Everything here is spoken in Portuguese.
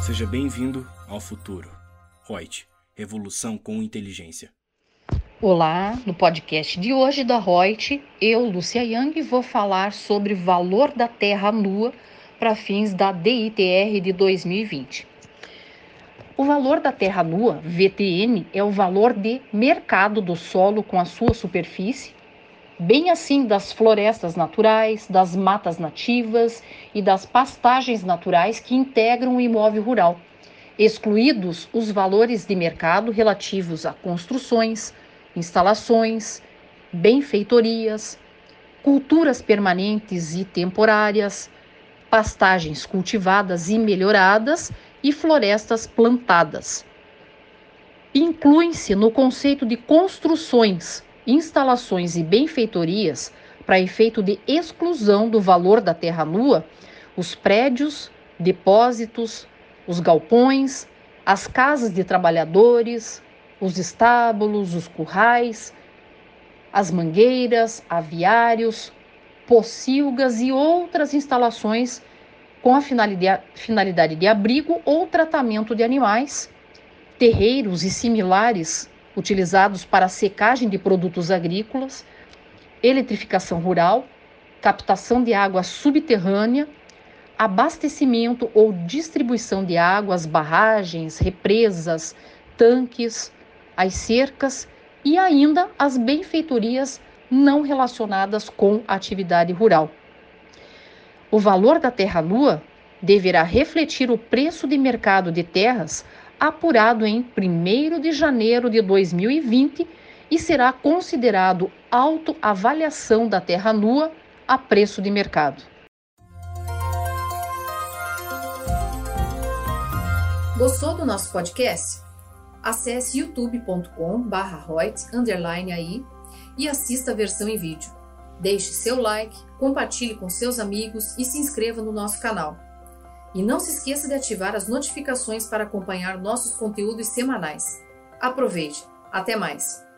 Seja bem-vindo ao futuro. Reut, revolução com inteligência. Olá, no podcast de hoje da Reut, eu, Lúcia Yang, vou falar sobre valor da terra nua para fins da DITR de 2020. O valor da terra nua, VTN, é o valor de mercado do solo com a sua superfície, bem assim das florestas naturais, das matas nativas e das pastagens naturais que integram o imóvel rural, excluídos os valores de mercado relativos a construções, instalações, benfeitorias, culturas permanentes e temporárias, pastagens cultivadas e melhoradas e florestas plantadas. Incluem-se no conceito de construções, instalações e benfeitorias para efeito de exclusão do valor da terra nua os prédios, depósitos, os galpões, as casas de trabalhadores, os estábulos, os currais, as mangueiras, aviários, pocilgas e outras instalações com a finalidade de abrigo ou tratamento de animais, terreiros e similares utilizados para secagem de produtos agrícolas, eletrificação rural, captação de água subterrânea, abastecimento ou distribuição de água às barragens, represas, tanques, as cercas e ainda as benfeitorias não relacionadas com a atividade rural. O valor da terra nua deverá refletir o preço de mercado de terras apurado em 1 de janeiro de 2020 e será considerado autoavaliação da terra nua a preço de mercado. Gostou do nosso podcast? Acesse youtube.com/royt_aí e assista a versão em vídeo. Deixe seu like, compartilhe com seus amigos e se inscreva no nosso canal. E não se esqueça de ativar as notificações para acompanhar nossos conteúdos semanais. Aproveite! Até mais!